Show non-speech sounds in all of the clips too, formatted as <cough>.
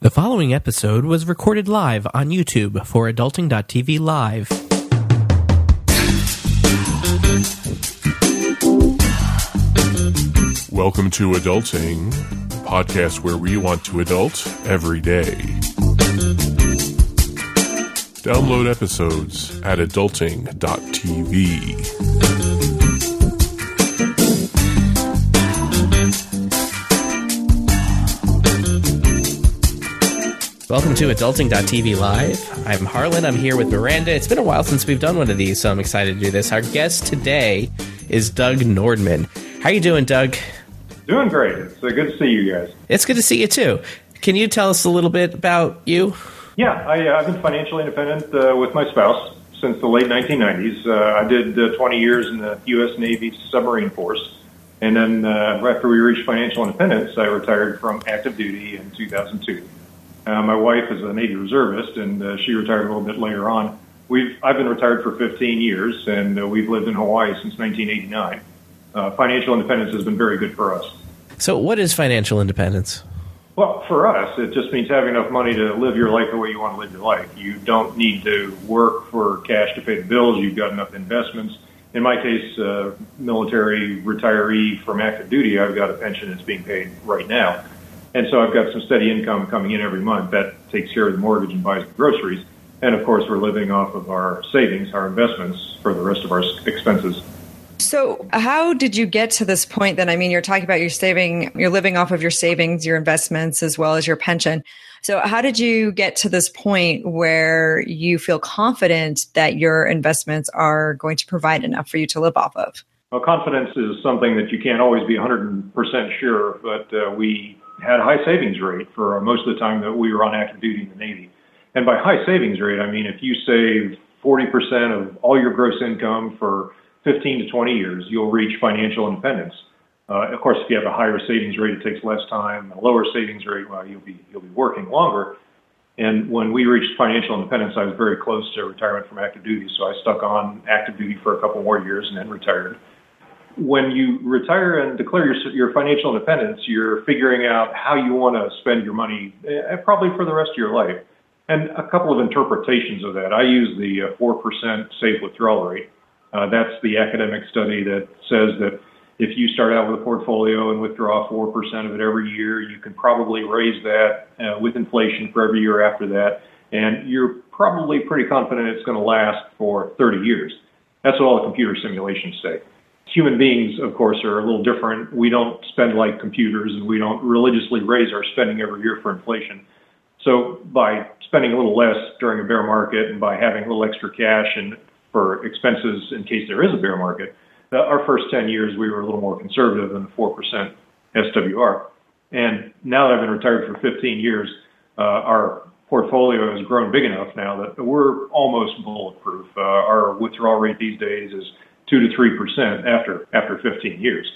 The following episode was recorded live on YouTube for Adulting.tv Live. Welcome to Adulting, podcast where we want to adult every day. Download episodes at adulting.tv. Welcome to Adulting.tv Live. I'm Harlan. I'm here with Miranda. It's been a while since we've done one of these, so I'm excited to do this. Our guest today is Doug Nordman. How you doing, Doug? Doing great. It's uh, good to see you guys. It's good to see you too. Can you tell us a little bit about you? Yeah, I, uh, I've been financially independent uh, with my spouse since the late 1990s. Uh, I did uh, 20 years in the U.S. Navy submarine force. And then uh, after we reached financial independence, I retired from active duty in 2002. Uh, my wife is a Navy reservist, and uh, she retired a little bit later on. We've I've been retired for 15 years, and uh, we've lived in Hawaii since 1989. Uh, financial independence has been very good for us. So, what is financial independence? Well, for us, it just means having enough money to live your life the way you want to live your life. You don't need to work for cash to pay the bills. You've got enough investments. In my case, uh, military retiree from active duty, I've got a pension that's being paid right now. And so I've got some steady income coming in every month that takes care of the mortgage and buys the groceries. And of course, we're living off of our savings, our investments for the rest of our expenses. So, how did you get to this point then? I mean, you're talking about your saving, you're living off of your savings, your investments, as well as your pension. So, how did you get to this point where you feel confident that your investments are going to provide enough for you to live off of? Well, confidence is something that you can't always be 100% sure, but uh, we had a high savings rate for most of the time that we were on active duty in the Navy. And by high savings rate, I mean if you save 40% of all your gross income for 15 to 20 years, you'll reach financial independence. Uh, of course, if you have a higher savings rate, it takes less time. A lower savings rate, well, you'll be you'll be working longer. And when we reached financial independence, I was very close to retirement from active duty, so I stuck on active duty for a couple more years and then retired. When you retire and declare your, your financial independence, you're figuring out how you want to spend your money, uh, probably for the rest of your life. And a couple of interpretations of that. I use the uh, 4% safe withdrawal rate. Uh, that's the academic study that says that if you start out with a portfolio and withdraw 4% of it every year, you can probably raise that uh, with inflation for every year after that. And you're probably pretty confident it's going to last for 30 years. That's what all the computer simulations say. Human beings, of course, are a little different. We don't spend like computers and we don't religiously raise our spending every year for inflation. So by spending a little less during a bear market and by having a little extra cash and for expenses in case there is a bear market, uh, our first 10 years we were a little more conservative than the 4% SWR. And now that I've been retired for 15 years, uh, our portfolio has grown big enough now that we're almost bulletproof. Uh, our withdrawal rate these days is two to three percent after after 15 years.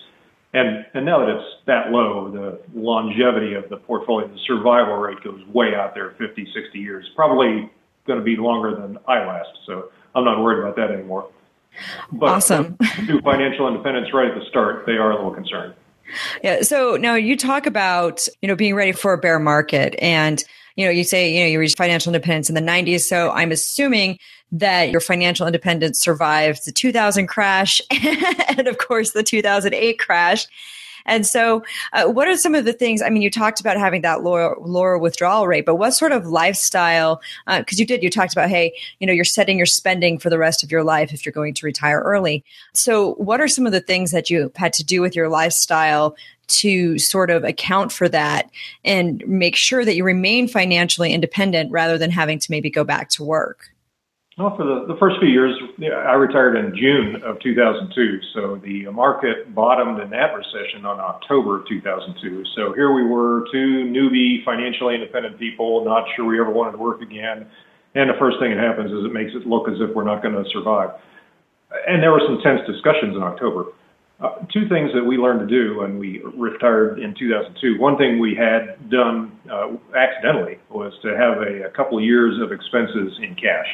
And and now that it's that low, the longevity of the portfolio, the survival rate goes way out there, 50, 60 years. Probably going to be longer than I last. So I'm not worried about that anymore. But awesome. <laughs> to financial independence right at the start, they are a little concerned. Yeah. So now you talk about, you know, being ready for a bear market and, you know, you say, you know, you reached financial independence in the 90s. So I'm assuming that your financial independence survived the 2000 crash <laughs> and of course the 2008 crash. And so, uh, what are some of the things? I mean, you talked about having that lower, withdrawal rate, but what sort of lifestyle? Because uh, you did, you talked about, hey, you know, you're setting your spending for the rest of your life if you're going to retire early. So, what are some of the things that you had to do with your lifestyle to sort of account for that and make sure that you remain financially independent rather than having to maybe go back to work? Well, for the, the first few years, I retired in June of 2002. So the market bottomed in that recession on October of 2002. So here we were, two newbie, financially independent people, not sure we ever wanted to work again. And the first thing that happens is it makes it look as if we're not going to survive. And there were some tense discussions in October. Uh, two things that we learned to do when we retired in 2002. One thing we had done uh, accidentally was to have a, a couple of years of expenses in cash.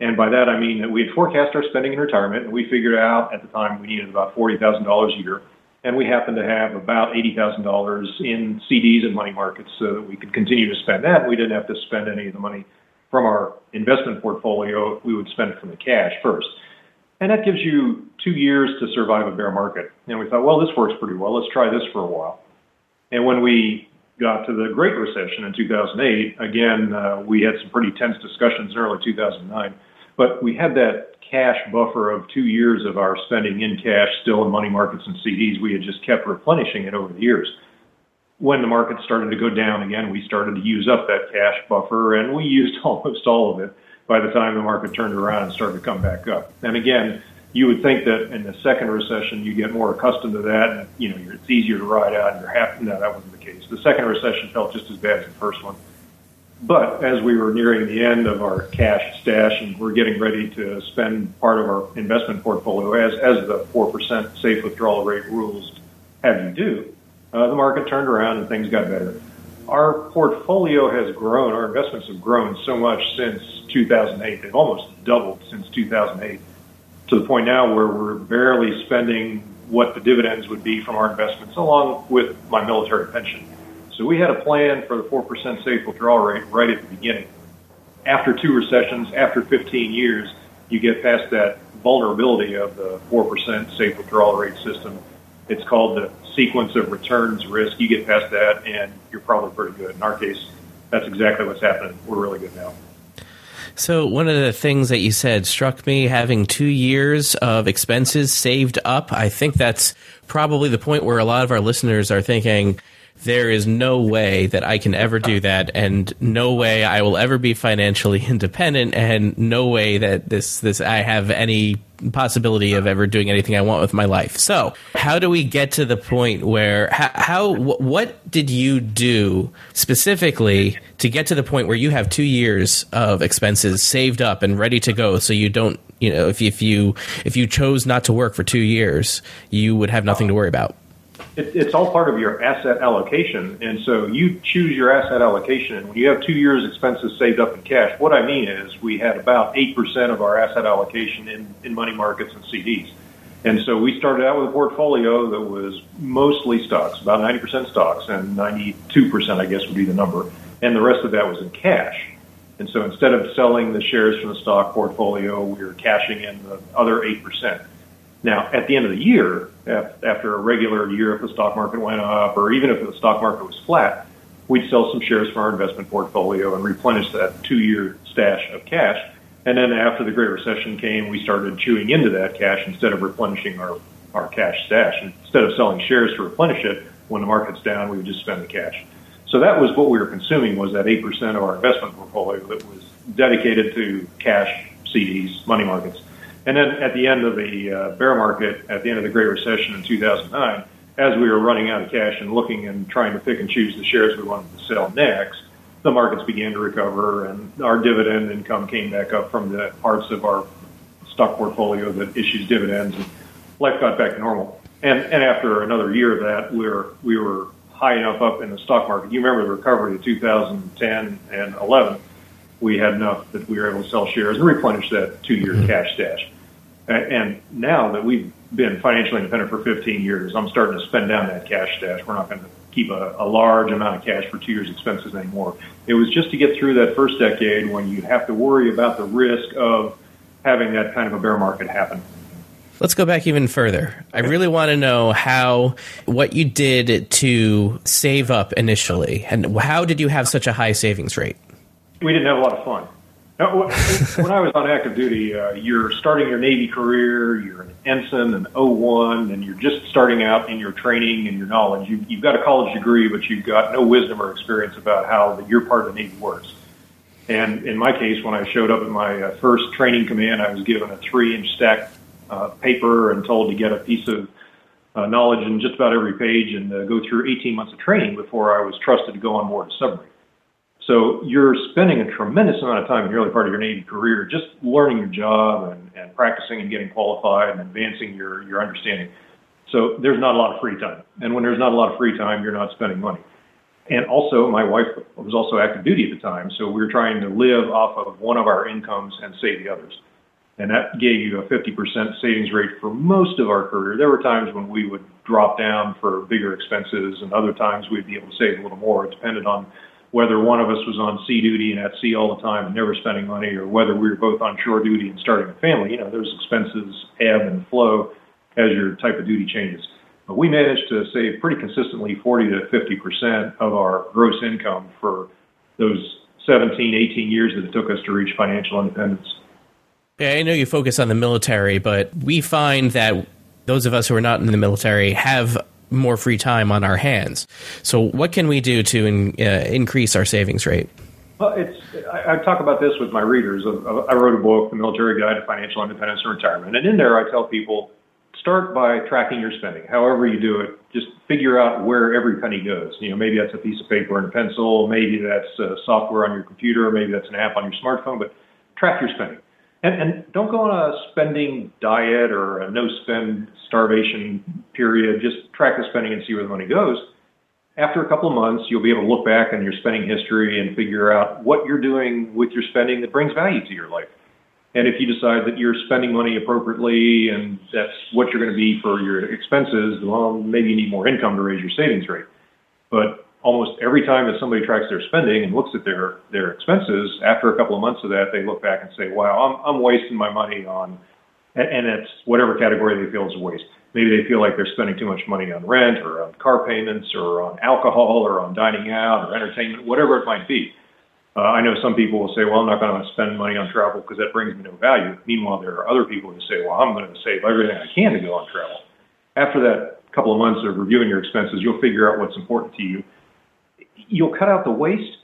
And by that, I mean that we had forecast our spending in retirement, and we figured out at the time we needed about $40,000 a year. and we happened to have about $80,000 in CDs and money markets so that we could continue to spend that. We didn't have to spend any of the money from our investment portfolio. We would spend it from the cash first. And that gives you two years to survive a bear market. And we thought, well, this works pretty well. Let's try this for a while. And when we got to the Great Recession in 2008, again, uh, we had some pretty tense discussions in early 2009. But we had that cash buffer of two years of our spending in cash still in money markets and CDs. We had just kept replenishing it over the years. When the market started to go down again, we started to use up that cash buffer, and we used <laughs> almost all of it by the time the market turned around and started to come back up. And again, you would think that in the second recession you get more accustomed to that, and you know it's easier to ride out, and you're happy. No, that wasn't the case. The second recession felt just as bad as the first one. But as we were nearing the end of our cash stash and we're getting ready to spend part of our investment portfolio, as, as the 4% safe withdrawal rate rules have you do, uh, the market turned around and things got better. Our portfolio has grown, our investments have grown so much since 2008. They've almost doubled since 2008 to the point now where we're barely spending what the dividends would be from our investments along with my military pension. So we had a plan for the 4% safe withdrawal rate right at the beginning. After two recessions, after 15 years, you get past that vulnerability of the 4% safe withdrawal rate system. It's called the sequence of returns risk. You get past that, and you're probably pretty good. In our case, that's exactly what's happening. We're really good now. So, one of the things that you said struck me having two years of expenses saved up. I think that's probably the point where a lot of our listeners are thinking, there is no way that I can ever do that, and no way I will ever be financially <laughs> independent, and no way that this this I have any possibility of ever doing anything I want with my life. So, how do we get to the point where how, how what did you do specifically to get to the point where you have 2 years of expenses saved up and ready to go so you don't, you know, if if you if you chose not to work for 2 years, you would have nothing to worry about? It, it's all part of your asset allocation. And so you choose your asset allocation. And when you have two years' expenses saved up in cash, what I mean is we had about 8% of our asset allocation in, in money markets and CDs. And so we started out with a portfolio that was mostly stocks, about 90% stocks, and 92%, I guess, would be the number. And the rest of that was in cash. And so instead of selling the shares from the stock portfolio, we were cashing in the other 8%. Now, at the end of the year, after a regular year, if the stock market went up, or even if the stock market was flat, we'd sell some shares from our investment portfolio and replenish that two-year stash of cash. And then after the Great Recession came, we started chewing into that cash instead of replenishing our, our cash stash. Instead of selling shares to replenish it, when the market's down, we would just spend the cash. So that was what we were consuming was that 8% of our investment portfolio that was dedicated to cash, CDs, money markets. And then at the end of the uh, bear market, at the end of the Great Recession in 2009, as we were running out of cash and looking and trying to pick and choose the shares we wanted to sell next, the markets began to recover and our dividend income came back up from the parts of our stock portfolio that issues dividends and life got back to normal. And, and after another year of that, we were, we were high enough up in the stock market. You remember the recovery of 2010 and 11 we had enough that we were able to sell shares and replenish that two-year mm-hmm. cash stash. And now that we've been financially independent for 15 years, I'm starting to spend down that cash stash. We're not going to keep a, a large amount of cash for two years' expenses anymore. It was just to get through that first decade when you have to worry about the risk of having that kind of a bear market happen. Let's go back even further. I really want to know how what you did to save up initially, and how did you have such a high savings rate? We didn't have a lot of fun. <laughs> When I was on active duty, uh, you're starting your Navy career, you're an ensign, an O1, and you're just starting out in your training and your knowledge. You, you've got a college degree, but you've got no wisdom or experience about how the, your part of the Navy works. And in my case, when I showed up at my uh, first training command, I was given a three-inch stack uh, paper and told to get a piece of uh, knowledge in just about every page and uh, go through 18 months of training before I was trusted to go on board a submarine. So you're spending a tremendous amount of time in the early part of your Navy career just learning your job and, and practicing and getting qualified and advancing your, your understanding. So there's not a lot of free time. And when there's not a lot of free time, you're not spending money. And also, my wife was also active duty at the time, so we were trying to live off of one of our incomes and save the others. and that gave you a 50% savings rate for most of our career. There were times when we would drop down for bigger expenses, and other times we'd be able to save a little more. It depended on whether one of us was on sea duty and at sea all the time and never spending money, or whether we were both on shore duty and starting a family. You know, those expenses ebb and flow as your type of duty changes. But we managed to save pretty consistently 40 to 50 percent of our gross income for those 17, 18 years that it took us to reach financial independence. Yeah, I know you focus on the military, but we find that those of us who are not in the military have more free time on our hands. So, what can we do to in, uh, increase our savings rate? Well, it's I, I, talk about this with my readers. I wrote a book, The Military Guide to Financial Independence and Retirement, and in there I tell people start by tracking your spending. However you do it, just figure out where every penny goes. You know, maybe that's a piece of paper and a pencil, maybe that's uh, software on your computer, maybe that's an app on your smartphone, but track your spending. And, and don't go on a spending diet or a no spend starvation period. Just track the spending and see where the money goes. After a couple of months, you'll be able to look back on your spending history and figure out what you're doing with your spending that brings value to your life. And if you decide that you're spending money appropriately and that's what you're going to be for your expenses, well, maybe you need more income to raise your savings rate. But almost every time that somebody tracks their spending and looks at their their expenses, after a couple of months of that, they look back and say, "Wow, I'm I'm wasting my money on," and, it's whatever category they feel is waste. Maybe they feel like they're spending too much money on rent or on car payments or on alcohol or on dining out or entertainment, whatever it might be. Uh, I know some people will say, "Well, I'm not going to spend money on travel because that brings me no value." Meanwhile, there are other people who say, "Well, I'm going to save everything I can to go on travel." After that couple of months of reviewing your expenses, you'll figure out what's important to you you'll cut out the waste.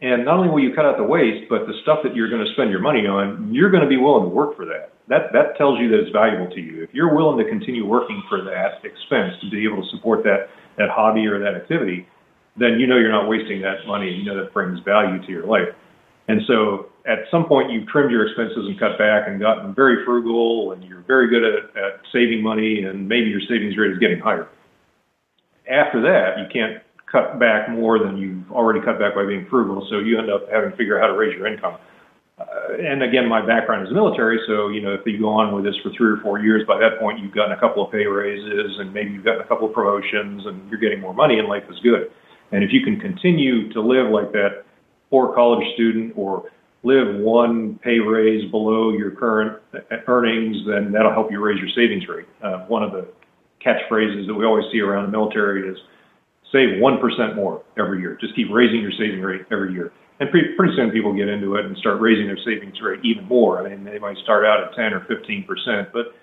And not only will you cut out the waste, but the stuff that you're going to spend your money on, you're going to be willing to work for that. That that tells you that it's valuable to you. If you're willing to continue working for that expense to be able to support that that hobby or that activity, then you know you're not wasting that money. You know that brings value to your life. And so at some point you've trimmed your expenses and cut back and gotten very frugal and you're very good at, at saving money and maybe your savings rate is getting higher. After that, you can't cut back more than you've already cut back by being frugal. So you end up having to figure out how to raise your income. Uh, and again, my background is military, so you know if you go on with this for three or four years, by that point you've gotten a couple of pay raises and maybe you've gotten a couple of promotions and you're getting more money and life is good. And if you can continue to live like that poor college student or live one pay raise below your current earnings, then that'll help you raise your savings rate. Uh, one of the catchphrases that we always see around the military is save 1% more every year. Just keep raising your saving rate every year. And pretty, pretty soon people get into it and start raising their savings rate even more. I mean, they might start out at 10 or 15%, but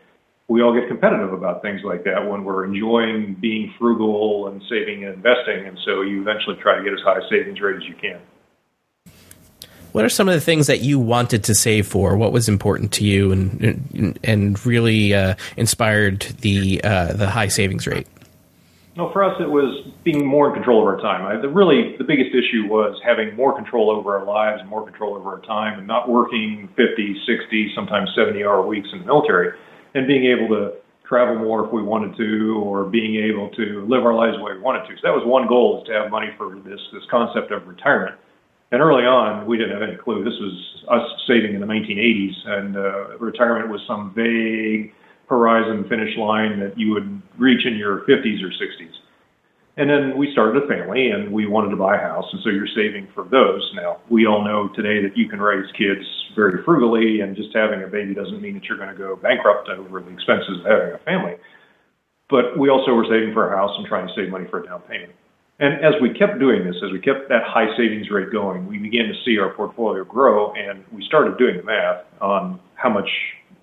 we all get competitive about things like that when we're enjoying being frugal and saving and investing. And so you eventually try to get as high a savings rate as you can. What are some of the things that you wanted to save for? What was important to you and and really uh, inspired the uh, the high savings rate? No, for us, it was being more in control of our time. I, the, really, the biggest issue was having more control over our lives and more control over our time and not working 50, 60, sometimes 70 hour weeks in the military and being able to travel more if we wanted to or being able to live our lives the way we wanted to. So that was one goal is to have money for this, this concept of retirement. And early on, we didn't have any clue. This was us saving in the 1980s, and uh, retirement was some vague horizon finish line that you would reach in your 50s or 60s. And then we started a family and we wanted to buy a house. And so you're saving for those. Now, we all know today that you can raise kids very frugally, and just having a baby doesn't mean that you're going to go bankrupt over the expenses of having a family. But we also were saving for a house and trying to save money for a down payment. And as we kept doing this, as we kept that high savings rate going, we began to see our portfolio grow, and we started doing the math on how much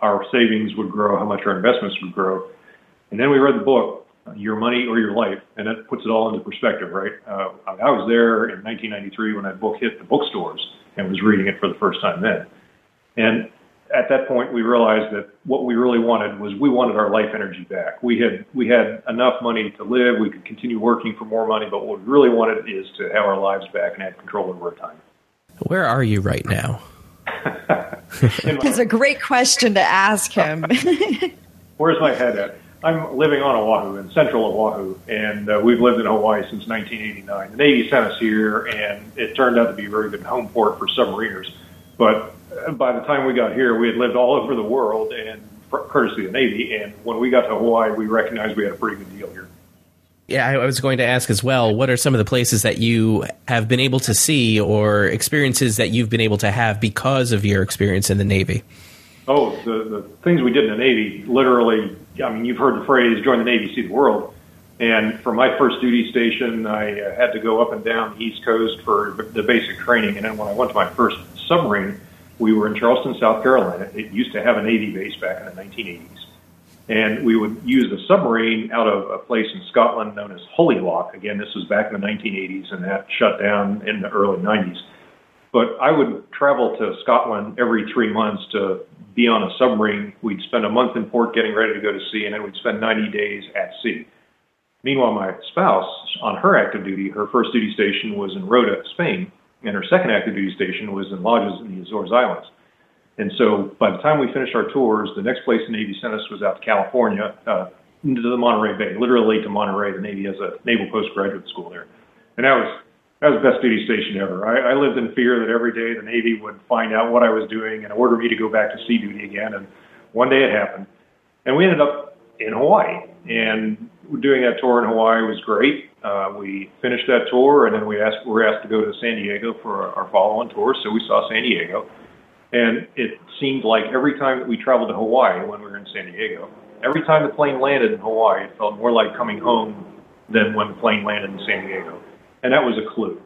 our savings would grow, how much our investments would grow. And then we read the book, Your Money or Your Life, and that puts it all into perspective, right? Uh, I was there in 1993 when that book hit the bookstores and was reading it for the first time then. And at that point, we realized that what we really wanted was we wanted our life energy back. We had we had enough money to live. We could continue working for more money, but what we really wanted is to have our lives back and have control over our time. Where are you right now? <laughs> It's a great question to ask him. <laughs> Where's my head at? I'm living on Oahu, in central Oahu, and uh, we've lived in Hawaii since 1989. The Navy sent us here, and it turned out to be a very good home port for submariners. but by the time we got here, we had lived all over the world and courtesy of the Navy. And when we got to Hawaii, we recognized we had a pretty good deal here. Yeah, I was going to ask as well. What are some of the places that you have been able to see, or experiences that you've been able to have because of your experience in the Navy? Oh, the, the things we did in the Navy, literally, I mean, you've heard the phrase join the Navy, see the world. And for my first duty station, I uh, had to go up and down the East Coast for the basic training. And then when I went to my first submarine, we were in Charleston, South Carolina. It used to have a Navy base back in the 1980s and we would use a submarine out of a place in Scotland known as Holy Loch. Again, this was back in the 1980s, and that shut down in the early 90s. But I would travel to Scotland every three months to be on a submarine. We'd spend a month in port getting ready to go to sea, and then we'd spend 90 days at sea. Meanwhile, my spouse, on her active duty, her first duty station was in Rota, Spain, and her second active duty station was in Lajes in the Azores Islands. And so by the time we finished our tours, the next place the Navy sent us was out to California, uh, into the Monterey Bay, literally to Monterey. The Navy has a naval postgraduate school there. And that was that was the best duty station ever. I, I lived in fear that every day the Navy would find out what I was doing and order me to go back to sea duty again. And one day it happened. And we ended up in Hawaii. And doing that tour in Hawaii was great. Uh, we finished that tour, and then we asked, we were asked to go to San Diego for our, our follow-on tour. So we saw San Diego. And it seemed like every time that we traveled to Hawaii when we were in San Diego, every time the plane landed in Hawaii, it felt more like coming home than when the plane landed in San Diego. And that was a clue.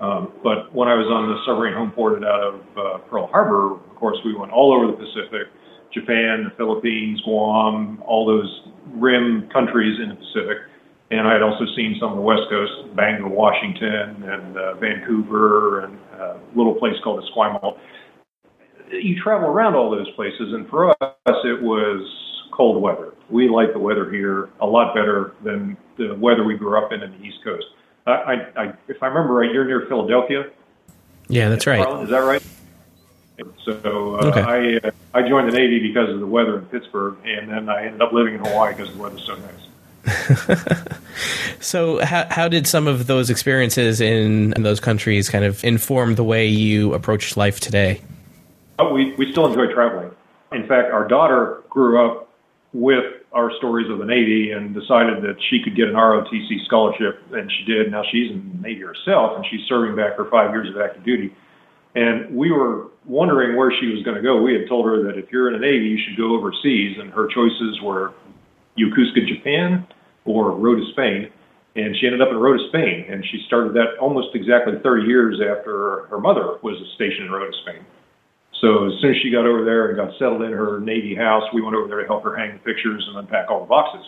Um, but when I was on the submarine home ported out of uh, Pearl Harbor, of course, we went all over the Pacific Japan, the Philippines, Guam, all those rim countries in the Pacific. And I had also seen some of the West Coast, Bangor, Washington, and uh, Vancouver, and uh, a little place called Esquimalt you travel around all those places, and for us, it was cold weather. We like the weather here a lot better than the weather we grew up in in the East Coast. I, I, I if I remember right, you're near Philadelphia. Yeah, that's right. Is that right? So uh, okay. I uh, I joined the Navy because of the weather in Pittsburgh, and then I ended up living in Hawaii because the weather's so nice. <laughs> so, how, how did some of those experiences in, in those countries kind of inform the way you approach life today? Oh, we, we still enjoy traveling. In fact, our daughter grew up with our stories of the Navy and decided that she could get an ROTC scholarship, and she did. Now she's in the Navy herself, and she's serving back her five years of active duty. And we were wondering where she was going to go. We had told her that if you're in the Navy, you should go overseas, and her choices were Yokosuka, Japan, or Rota, Spain. And she ended up in Rota, Spain, and she started that almost exactly 30 years after her mother was stationed in Rota, Spain. So as soon as she got over there and got settled in her Navy house, we went over there to help her hang the pictures and unpack all the boxes.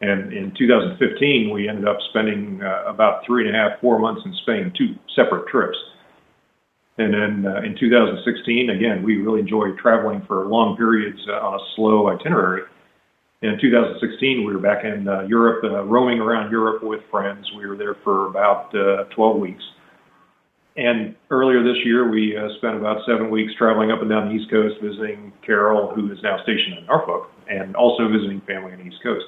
And in 2015, we ended up spending uh, about three and a half, four months in Spain, two separate trips. And then uh, in 2016, again, we really enjoyed traveling for long periods uh, on a slow itinerary. In 2016, we were back in uh, Europe, uh, roaming around Europe with friends. We were there for about uh, 12 weeks. And earlier this year, we uh, spent about seven weeks traveling up and down the East Coast, visiting Carol, who is now stationed in Norfolk, and also visiting family on the East Coast.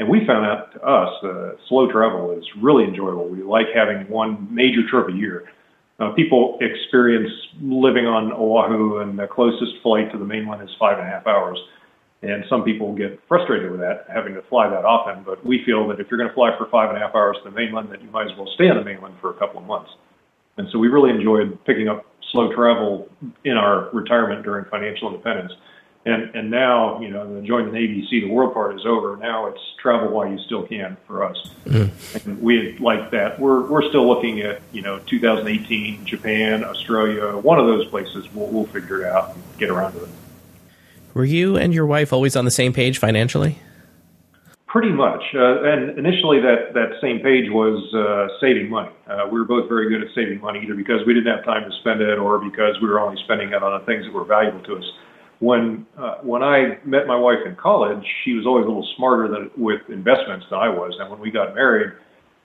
And we found out to us, uh, slow travel is really enjoyable. We like having one major trip a year. Uh, people experience living on Oahu, and the closest flight to the mainland is five and a half hours. And some people get frustrated with that, having to fly that often. But we feel that if you're going to fly for five and a half hours to the mainland, that you might as well stay on the mainland for a couple of months. And so we really enjoyed picking up slow travel in our retirement during financial independence. And and now, you know, the join the Navy, see the world part is over. Now it's travel while you still can for us. Mm. And we like that. We're we're still looking at you know 2018, Japan, Australia, one of those places. We'll we'll figure it out and get around to it. Were you and your wife always on the same page financially? Pretty much. Uh, and initially, that, that same page was uh, saving money. Uh, we were both very good at saving money, either because we didn't have time to spend it or because we were only spending it on the things that were valuable to us. When uh, when I met my wife in college, she was always a little smarter than, with investments than I was. And when we got married,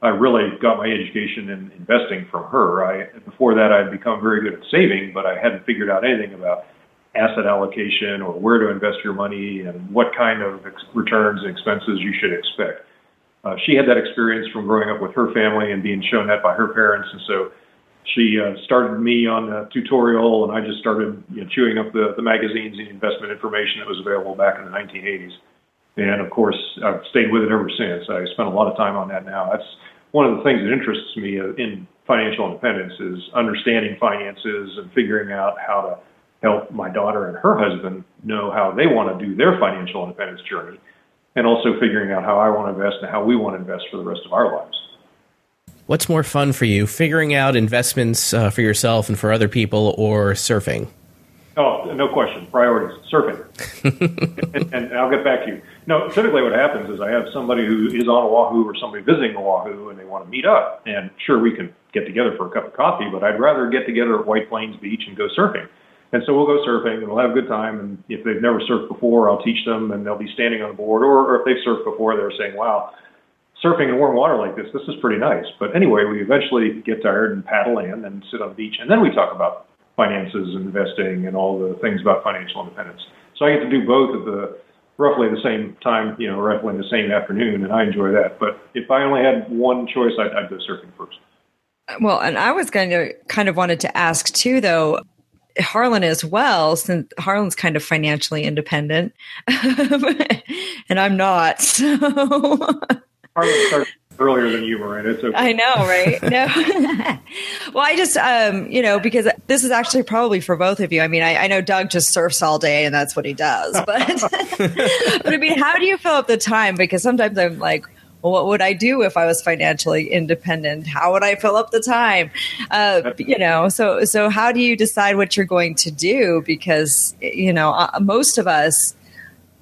I really got my education in investing from her. I before that, I'd become very good at saving, but I hadn't figured out anything about asset allocation or where to invest your money and what kind of ex- returns and expenses you should expect. Uh, she had that experience from growing up with her family and being shown that by her parents, and so she uh, started me on a tutorial, and I just started you know, chewing up the, the magazines and investment information that was available back in the 1980s. And of course, I've stayed with it ever since. I spend a lot of time on that now. That's one of the things that interests me in financial independence is understanding finances and figuring out how to help my daughter and her husband know how they want to do their financial independence journey, and also figuring out how I want to invest and how we want to invest for the rest of our lives. What's more fun for you, figuring out investments uh, for yourself and for other people, or surfing? Oh, no question. Priorities. Surfing. <laughs> and, and, I'll get back to you. No, typically what happens is I have somebody who is on Oahu or somebody visiting Oahu and they want to meet up. And sure, we can get together for a cup of coffee, but I'd rather get together at White Plains Beach and go surfing. And so we'll go surfing and we'll have a good time. And if they've never surfed before, I'll teach them and they'll be standing on the board. Or, or if they've surfed before, they're saying, wow, surfing in warm water like this, this is pretty nice. But anyway, we eventually get tired and paddle in and sit on the beach. And then we talk about finances and investing and all the things about financial independence. So I get to do both at the roughly the same time, you know, roughly the same afternoon, and I enjoy that. But if I only had one choice, I'd, I'd go surfing first. Well, and I was going to kind of wanted to ask too, though. Harlan as well, since Harlan's kind of financially independent, <laughs> and I'm not. <laughs> So Harlan started earlier than you, Miranda. It's okay. I know, right? No. <laughs> well, I just, um, you know, because this is actually probably for both of you. I mean, I, I know Doug just surfs all day and that's what he does, but, but I mean, how do you fill up the time? Because sometimes I'm like, what would I do if I was financially independent? How would I fill up the time? Uh, you know, so so how do you decide what you're going to do? Because you know, uh, most of us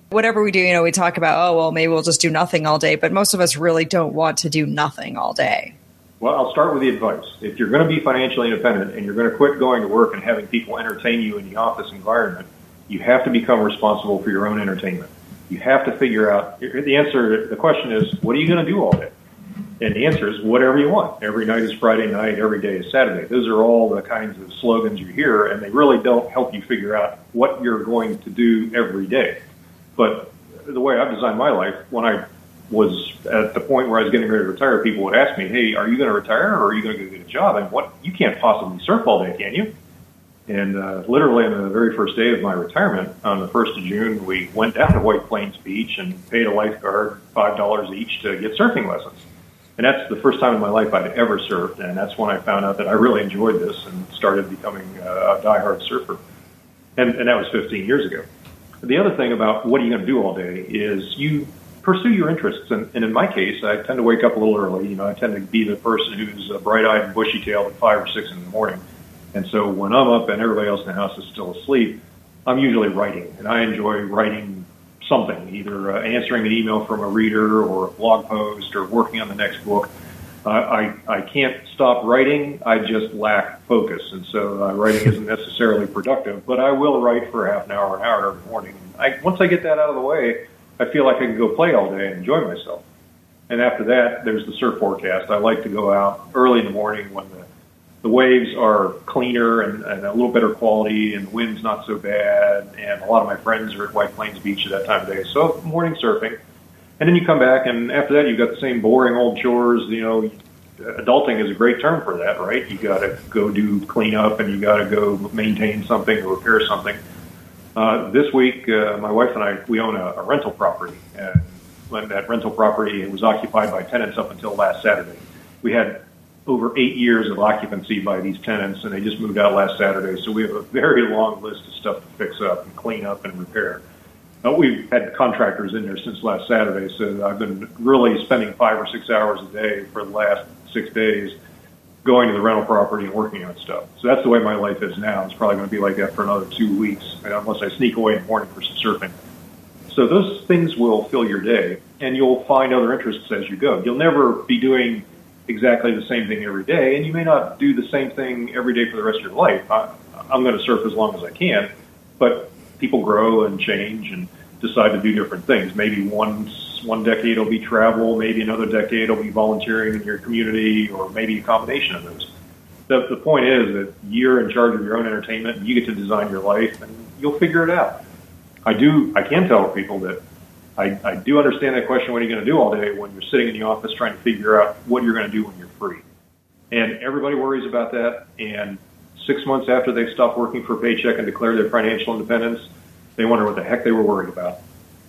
whatever we do, you know, we talk about, oh, well, maybe we'll just do nothing all day, but most of us really don't want to do nothing all day. Well, I'll start with the advice. If you're going to be financially independent and you're going to quit going to work and having people entertain you in the office environment, you have to become responsible for your own entertainment. You have to figure out the answer. The question is, what are you going to do all day? And the answer is whatever you want. Every night is Friday night. Every day is Saturday. Those are all the kinds of slogans you hear, and they really don't help you figure out what you're going to do every day. But the way I've designed my life, when I was at the point where I was getting ready to retire, people would ask me, "Hey, are you going to retire or are you going to get a job?" And what you can't possibly surf all day, can you? And uh, literally, on the very first day of my retirement, on the first of June, we went down to White Plains Beach and paid a lifeguard five dollars each to get surfing lessons. And that's the first time in my life I'd ever surfed, and that's when I found out that I really enjoyed this and started becoming a diehard surfer. And, and that was 15 years ago the other thing about what are you going to do all day is you pursue your interests. And, and in my case, I tend to wake up a little early. You know, I tend to be the person who's uh, bright-eyed and bushy-tailed at five or six in the morning. And so when I'm up and everybody else in the house is still asleep, I'm usually writing, and I enjoy writing something, either uh, answering an email from a reader or a blog post or working on the next book. Uh, I, I can't stop writing. I just lack focus. And so uh, writing isn't <laughs> necessarily productive, but I will write for half an hour, an hour every morning. I, once I get that out of the way, I feel like I can go play all day and enjoy myself. And after that, there's the surf forecast. I like to go out early in the morning when the, the waves are cleaner and, and a little better quality and the wind's not so bad. And a lot of my friends are at White Plains Beach at that time of day. So morning surfing. And then you come back, and after that, you've got the same boring old chores. You know, adulting is a great term for that, right? You got to go do cleanup, and you got to go maintain something or repair something. Uh, this week, uh, my wife and I we own a, a rental property, and when that rental property was occupied by tenants up until last Saturday. We had over eight years of occupancy by these tenants, and they just moved out last Saturday. So we have a very long list of stuff to fix up and clean up and repair. Uh, we've had contractors in there since last Saturday, so I've been really spending five or six hours a day for the last six days going to the rental property and working on stuff. So that's the way my life is now. It's probably going to be like that for another two weeks, unless I sneak away in the morning for some surfing. So those things will fill your day, and you'll find other interests as you go. You'll never be doing exactly the same thing every day, and you may not do the same thing every day for the rest of your life. I, I'm going to surf as long as I can, but people grow and change and decide to do different things. Maybe one one decade it'll be travel, maybe another decade it'll be volunteering in your community, or maybe a combination of those. The, the point is that you're in charge of your own entertainment, and you get to design your life, and you'll figure it out. I do. I can tell people that I, I do understand that question. What are you going to do all day when you're sitting in the office trying to figure out what you're going to do when you're free? And everybody worries about that. And six months after they stop working for a paycheck and declare their financial independence, they wonder what the heck they were worried about.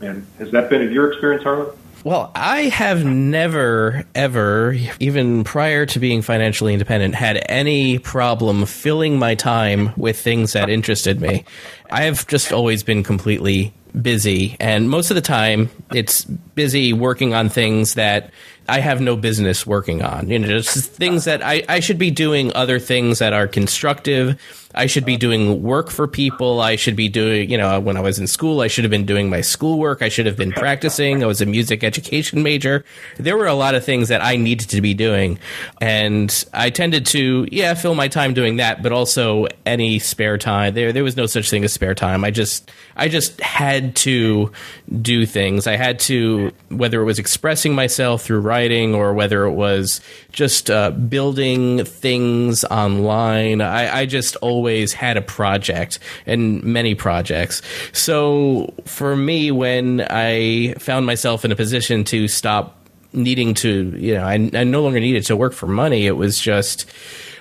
And has that been in your experience, Harlan? Well, I have never, ever, even prior to being financially independent, had any problem filling my time with things that interested me. I have just always been completely busy, and most of the time it's busy working on things that I have no business working on. You know, just things that I, I should be doing other things that are constructive I should be doing work for people. I should be doing, you know, when I was in school, I should have been doing my schoolwork. I should have been practicing. I was a music education major. There were a lot of things that I needed to be doing. And I tended to, yeah, fill my time doing that, but also any spare time. There, there was no such thing as spare time. I just, I just had to do things. I had to, whether it was expressing myself through writing or whether it was just uh, building things online. I, I just always always had a project and many projects. So for me, when I found myself in a position to stop needing to, you know, I, I no longer needed to work for money. It was just,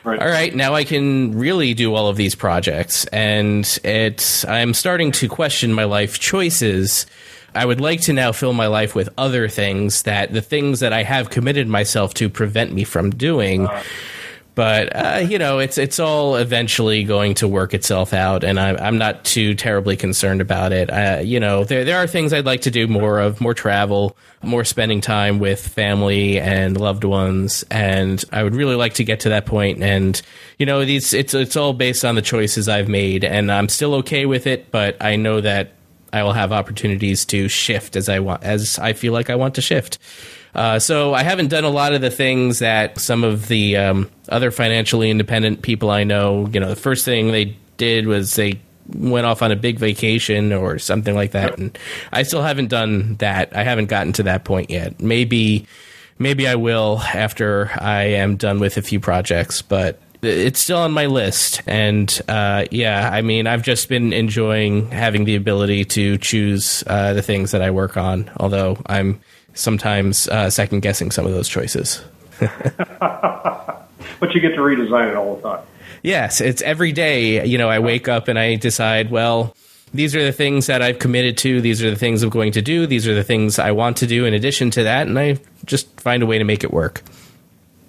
Right. all right, now I can really do all of these projects. And it's, I'm starting to question my life choices. I would like to now fill my life with other things that the things that I have committed myself to prevent me from doing. Uh, but uh, you know, it's it's all eventually going to work itself out, and I'm I'm not too terribly concerned about it. Uh, you know, there there are things I'd like to do more of, more travel, more spending time with family and loved ones, and I would really like to get to that point. And you know, these it's it's all based on the choices I've made, and I'm still okay with it. But I know that I will have opportunities to shift as I want, as I feel like I want to shift. Uh, so I haven't done a lot of the things that some of the um, other financially independent people I know. You know, the first thing they did was they went off on a big vacation or something like that, and I still haven't done that. I haven't gotten to that point yet. Maybe, maybe I will after I am done with a few projects, but it's still on my list. And uh, yeah, I mean, I've just been enjoying having the ability to choose uh, the things that I work on. Although I'm sometimes uh, second guessing some of those choices. <laughs> but you get to redesign it all the time. Yes, it's every day. You know, I wake up and I decide, well, these are the things that I've committed to. These are the things I'm going to do. These are the things I want to do in addition to that, and I just find a way to make it work.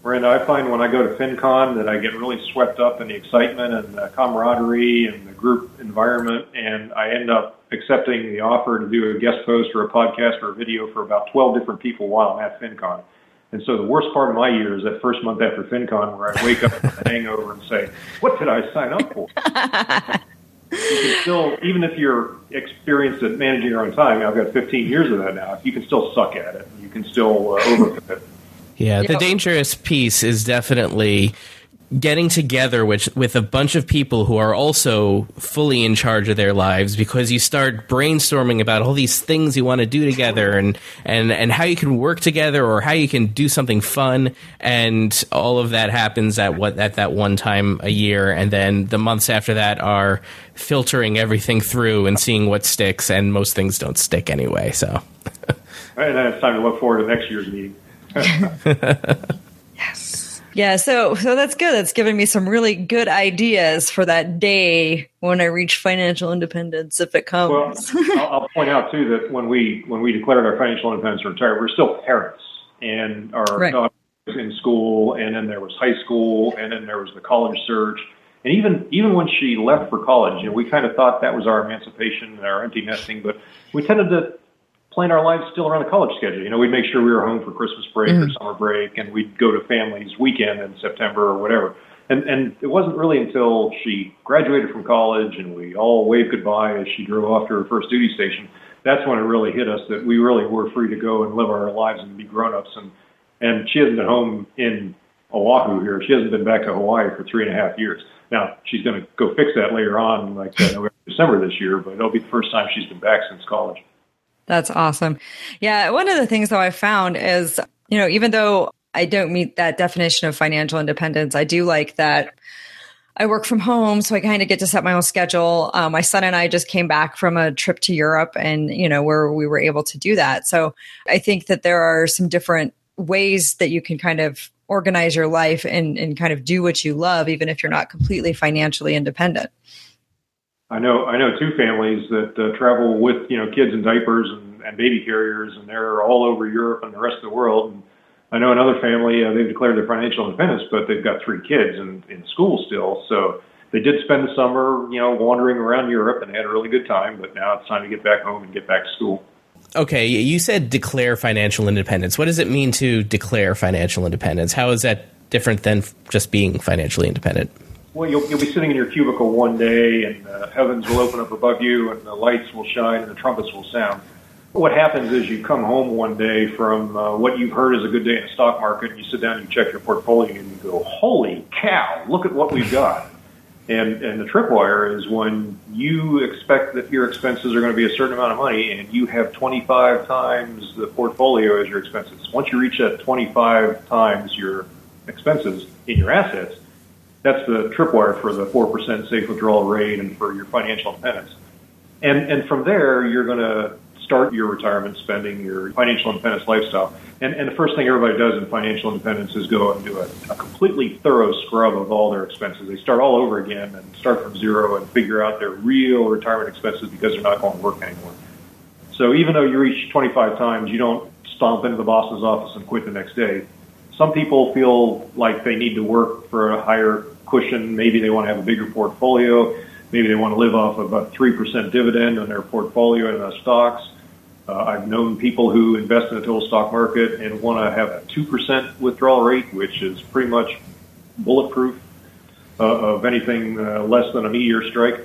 Miranda, I find when I go to FinCon that I get really swept up in the excitement and the camaraderie and the group environment, and I end up accepting the offer to do a guest post or a podcast or a video for about 12 different people while I'm at FinCon. And so the worst part of my year is that first month after FinCon where I wake up with a <laughs> hangover and say, what did I sign up for? <laughs> you can still, even if you're experienced at managing your own time, I've got 15 years of that now, you can still suck at it. You can still uh, overcommit. Yeah, the dangerous piece is definitely getting together with with a bunch of people who are also fully in charge of their lives because you start brainstorming about all these things you want to do together and and and how you can work together or how you can do something fun. And all of that happens at what at that one time a year. And then the months after that are filtering everything through and seeing what sticks. And most things don't stick anyway so. <laughs> And then it's time to look forward to next year's meeting <laughs> yes. Yeah, so so that's good. That's given me some really good ideas for that day when I reach financial independence if it comes. Well, I'll, I'll point out too that when we when we declared our financial independence or retired, we're still parents, and our right. daughter was in school, and then there was high school, and then there was the college search, and even even when she left for college, you know, we kind of thought that was our emancipation and our empty nesting, but we tended to plan our lives still around the college schedule. You know, we'd make sure we were home for Christmas break mm-hmm. or summer break, and we'd go to family's weekend in September or whatever. And and it wasn't really until she graduated from college and we all waved goodbye as she drove off to her first duty station. That's when it really hit us that we really were free to go and live our lives and be grown-ups. And and she hasn't been home in Oahu here. She hasn't been back to Hawaii for three and a half years. Now she's going to go fix that later on, like uh, November, December this year. But it'll be the first time she's been back since college. That's awesome. Yeah. One of the things though I found is, you know, even though I don't meet that definition of financial independence, I do like that I work from home, so I kind of get to set my own schedule. Um, my son and I just came back from a trip to Europe, and you know where we were able to do that. So I think that there are some different ways that you can kind of organize your life and, and kind of do what you love, even if you're not completely financially independent. I know I know two families that uh, travel with you know kids in diapers and, and baby carriers, and they're all over Europe and the rest of the world. And I know another family uh, they've declared their financial independence, but they've got three kids in, in school still. So they did spend the summer you know wandering around Europe and had a really good time. But now it's time to get back home and get back to school. Okay, you said declare financial independence. What does it mean to declare financial independence? How is that different than just being financially independent? Well, you'll, you'll be sitting in your cubicle one day, and the heavens will open up above you, and the lights will shine, and the trumpets will sound. But what happens is you come home one day from uh, what you've heard is a good day in the stock market, and you sit down and you check your portfolio, and you go, "Holy cow! Look at what we've got!" And and the tripwire is when you expect that your expenses are going to be a certain amount of money, and you have 25 times the portfolio as your expenses. Once you reach that 25 times your expenses in your assets, that's the tripwire for the 4% safe withdrawal rate and for your financial independence. And, and from there, you're going to start your retirement spending, your financial independence lifestyle. And, and the first thing everybody does in financial independence is go and do a, a completely thorough scrub of all their expenses. They start all over again and start from zero and figure out their real retirement expenses because they're not going to work anymore. So even though you reach 25 times, you don't stomp into the boss's office and quit the next day. Some people feel like they need to work for a higher cushion. Maybe they want to have a bigger portfolio. Maybe they want to live off of a 3% dividend on their portfolio in the stocks. Uh, I've known people who invest in the total stock market and want to have a 2% withdrawal rate, which is pretty much bulletproof uh, of anything uh, less than a meteor strike.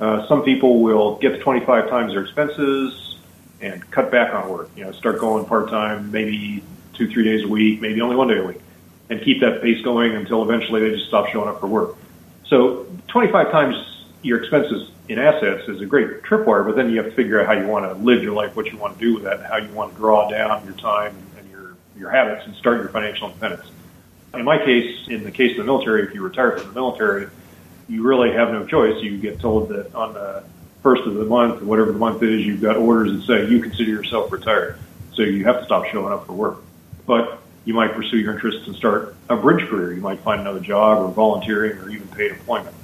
Uh, some people will get to 25 times their expenses and cut back on work. You know, start going part time, maybe two, three days a week, maybe only one day a week and keep that pace going until eventually they just stop showing up for work. So 25 times your expenses in assets is a great tripwire, but then you have to figure out how you want to live your life, what you want to do with that, how you want to draw down your time and your, your habits and start your financial independence. In my case, in the case of the military, if you retire from the military, you really have no choice. You get told that on the first of the month, whatever the month is, you've got orders that say you consider yourself retired. So you have to stop showing up for work. But you might pursue your interests and start a bridge career. You might find another job or volunteering or even paid employment.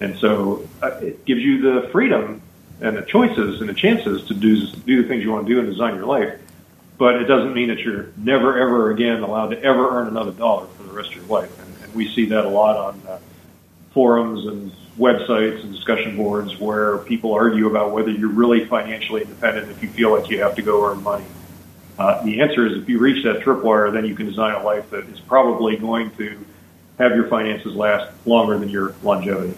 And so uh, it gives you the freedom and the choices and the chances to do, do the things you want to do and design your life. But it doesn't mean that you're never, ever again allowed to ever earn another dollar for the rest of your life. And, and we see that a lot on uh, forums and websites and discussion boards where people argue about whether you're really financially independent if you feel like you have to go earn money. Uh, the answer is if you reach that tripwire, then you can design a life that is probably going to have your finances last longer than your longevity.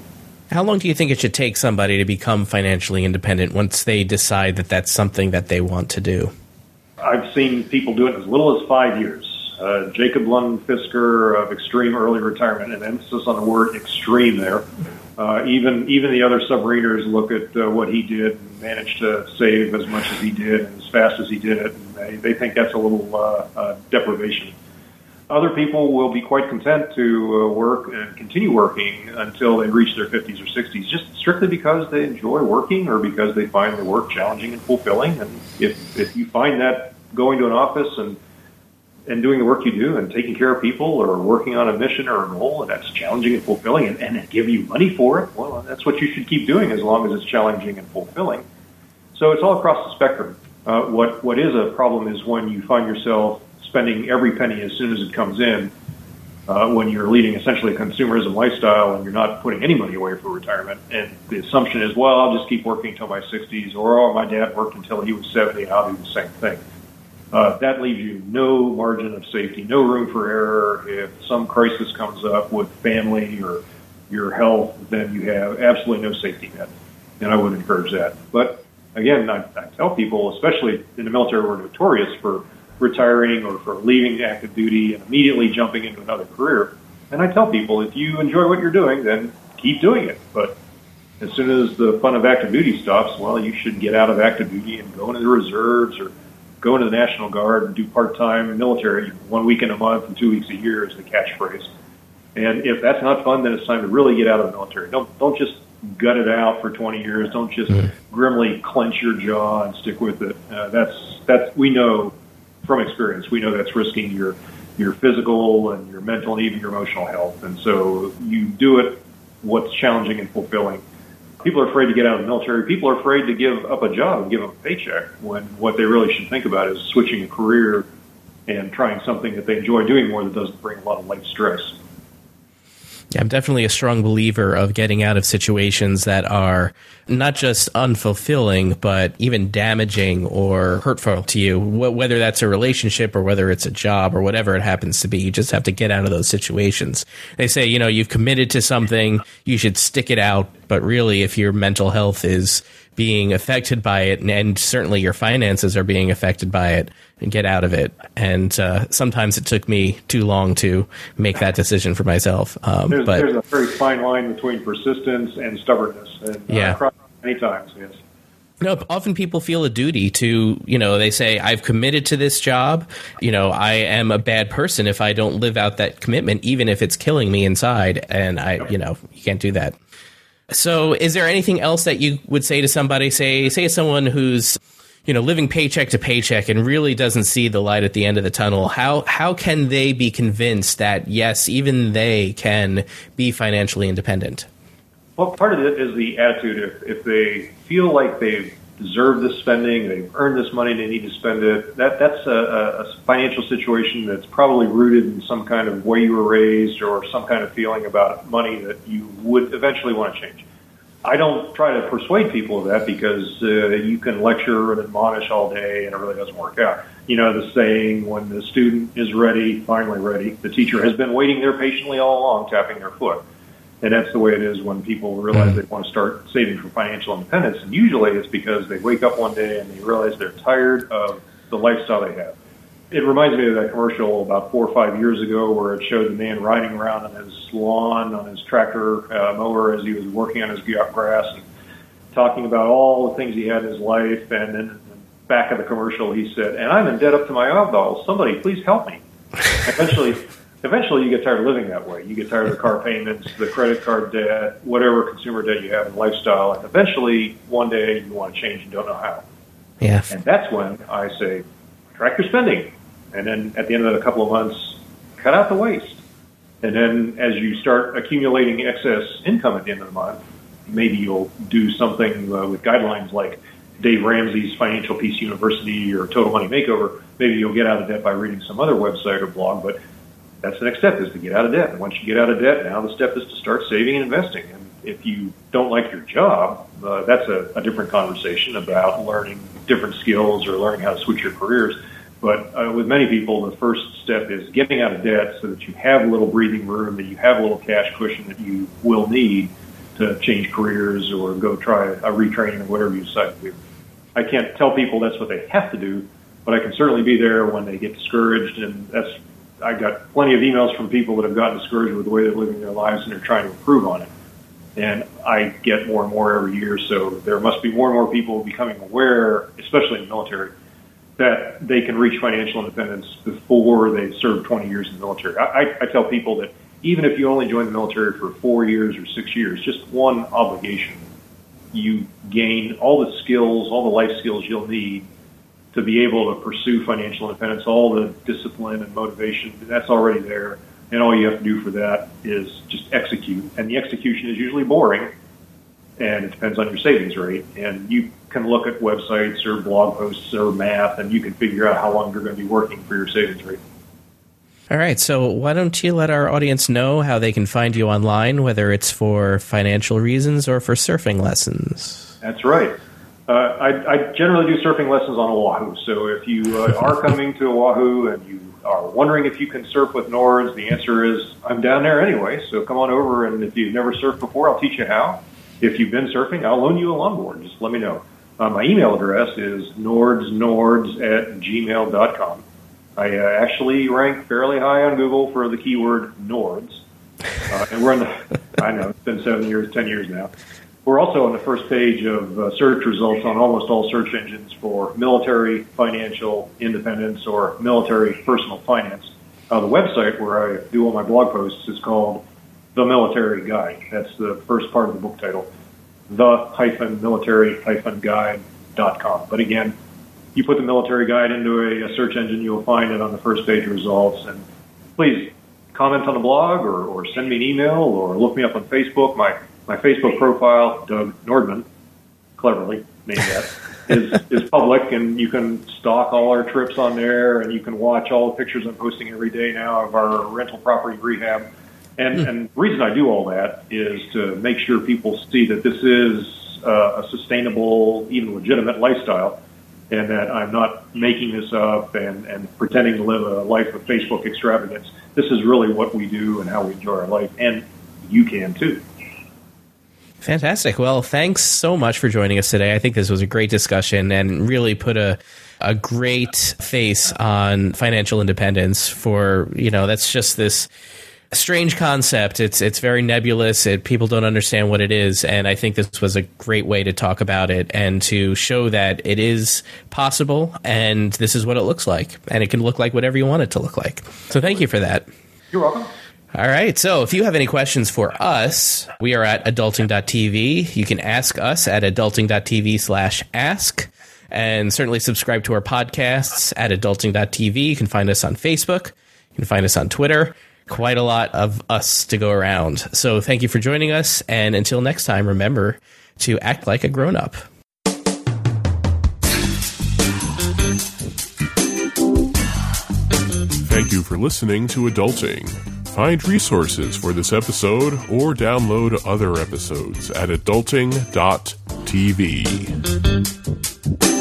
How long do you think it should take somebody to become financially independent once they decide that that's something that they want to do? I've seen people do it as little as five years. Uh, Jacob Lund Fisker of Extreme Early Retirement, and emphasis on the word extreme there. Uh, even even the other submariners look at uh, what he did and managed to save as much as he did and as fast as he did it. And they, they think that's a little uh, uh, deprivation. Other people will be quite content to uh, work and continue working until they reach their 50s or 60s, just strictly because they enjoy working or because they find the work challenging and fulfilling. And if if you find that going to an office and and doing the work you do and taking care of people or working on a mission or a goal and that's challenging and fulfilling and, and give you money for it, well, that's what you should keep doing as long as it's challenging and fulfilling. So it's all across the spectrum. Uh, what what is a problem is when you find yourself spending every penny as soon as it comes in. Uh, when you're leading essentially a consumerism lifestyle and you're not putting any money away for retirement, and the assumption is, well, I'll just keep working until my 60s, or oh, my dad worked until he was 70, I'll do the same thing uh, that leaves you no margin of safety, no room for error. If some crisis comes up with family or your health, then you have absolutely no safety net. And I would encourage that. But again, I, I tell people, especially in the military, we're notorious for retiring or for leaving active duty and immediately jumping into another career. And I tell people, if you enjoy what you're doing, then keep doing it. But as soon as the fun of active duty stops, well, you should get out of active duty and go into the reserves or go into the National Guard and do part-time military, one week in a month and two weeks a year is the catchphrase. And if that's not fun, then it's time to really get out of the military. Don't don't just gut it out for 20 years. Don't just mm. grimly clench your jaw and stick with it. Uh, that's that's we know from experience. We know that's risking your your physical and your mental and even your emotional health. And so you do it what's challenging and fulfilling. People are afraid to get out of the military. People are afraid to give up a job and give up a paycheck when what they really should think about is switching a career and trying something that they enjoy doing more that doesn't bring a lot of life stress. Yeah, I'm definitely a strong believer of getting out of situations that are not just unfulfilling, but even damaging or hurtful to you, whether that's a relationship or whether it's a job or whatever it happens to be. You just have to get out of those situations. They say, you know, you've committed to something, you should stick it out. But really, if your mental health is being affected by it, and, and certainly your finances are being affected by it, and get out of it. And uh, sometimes it took me too long to make that decision for myself. Um, there's, but there's a very fine line between persistence and stubbornness. And, uh, yeah, many times, yes. No, often people feel a duty to, you know, they say, I've committed to this job. You know, I am a bad person if I don't live out that commitment, even if it's killing me inside. And I, you know, you can't do that. So, is there anything else that you would say to somebody? Say, say someone who's you know living paycheck to paycheck and really doesn't see the light at the end of the tunnel. How how can they be convinced that yes, even they can be financially independent? Well, part of it is the attitude. If if they feel like they've deserved this spending, they've earned this money, they need to spend it. That that's a, a financial situation that's probably rooted in some kind of way you were raised or some kind of feeling about money that you would eventually want to change. I don't try to persuade people of that because uh, you can lecture and admonish all day and it really doesn't work out. You know the saying, when the student is ready, finally ready, the teacher has been waiting there patiently all along, tapping their foot. And that's the way it is when people realize they want to start saving for financial independence. And usually it's because they wake up one day and they realize they're tired of the lifestyle they have. It reminds me of that commercial about four or five years ago where it showed the man riding around on his lawn on his tractor uh, mower as he was working on his grass and talking about all the things he had in his life. And then in the back of the commercial, he said, "And I'm in debt up to my eyeballs. Somebody, please help me." <laughs> Eventually eventually you get tired of living that way. You get tired of the car payments, the credit card debt, whatever consumer debt you have in lifestyle, and eventually one day you want to change and don't know how. Yeah. And that's when I say, track your spending. And then at the end of a couple of months, cut out the waste. And then as you start accumulating excess income at the end of the month, maybe you'll do something uh, with guidelines like Dave Ramsey's Financial Peace University or Total Money Makeover. Maybe you'll get out of debt by reading some other website or blog, but that's the next step is to get out of debt. And once you get out of debt, now the step is to start saving and investing. And if you don't like your job, uh, that's a, a different conversation about learning different skills or learning how to switch your careers. But uh, with many people, the first step is getting out of debt so that you have a little breathing room, that you have a little cash cushion that you will need to change careers or go try a retraining or whatever you decide to do. I can't tell people that's what they have to do, but I can certainly be there when they get discouraged, and that's I got plenty of emails from people that have gotten discouraged with the way they're living their lives and they're trying to improve on it. And I get more and more every year, so there must be more and more people becoming aware, especially in the military, that they can reach financial independence before they've served 20 years in the military. I, I, I tell people that even if you only join the military for four years or six years, just one obligation, you gain all the skills, all the life skills you'll need to be able to pursue financial independence, all the discipline and motivation, that's already there. And all you have to do for that is just execute. And the execution is usually boring, and it depends on your savings rate. And you can look at websites or blog posts or math, and you can figure out how long you're going to be working for your savings rate. All right. So, why don't you let our audience know how they can find you online, whether it's for financial reasons or for surfing lessons? That's right. Uh, I, I, generally do surfing lessons on Oahu. So if you uh, are coming to Oahu and you are wondering if you can surf with Nords, the answer is I'm down there anyway. So come on over, and if you've never surfed before, I'll teach you how. If you've been surfing, I'll loan you a longboard. Just let me know. Uh, my email address is nordsnords at gmail.com. I uh, actually rank fairly high on Google for the keyword Nords. Uh, and we're on the, I know, it's been seven years, ten years now. We're also on the first page of uh, search results on almost all search engines for military financial independence or military personal finance. Uh, the website where I do all my blog posts is called The Military Guide. That's the first part of the book title. The hyphen military hyphen guide.com. But again, you put the military guide into a, a search engine, you'll find it on the first page results. And please comment on the blog or, or send me an email or look me up on Facebook. My, my Facebook profile, Doug Nordman, cleverly named that, <laughs> is, is public and you can stalk all our trips on there and you can watch all the pictures I'm posting every day now of our rental property rehab. And, mm. and the reason I do all that is to make sure people see that this is uh, a sustainable, even legitimate lifestyle and that I'm not making this up and, and pretending to live a life of Facebook extravagance. This is really what we do and how we enjoy our life, and you can too. Fantastic. Well, thanks so much for joining us today. I think this was a great discussion and really put a a great face on financial independence for, you know, that's just this strange concept. It's it's very nebulous. It, people don't understand what it is, and I think this was a great way to talk about it and to show that it is possible, and this is what it looks like, and it can look like whatever you want it to look like. So thank you for that. You're welcome. All right. So if you have any questions for us, we are at adulting.tv. You can ask us at adulting.tv slash ask. And certainly subscribe to our podcasts at adulting.tv. You can find us on Facebook. You can find us on Twitter quite a lot of us to go around. So thank you for joining us. And until next time, remember to act like a grown up. Thank you for listening to Adulting. Find resources for this episode or download other episodes at adulting.tv.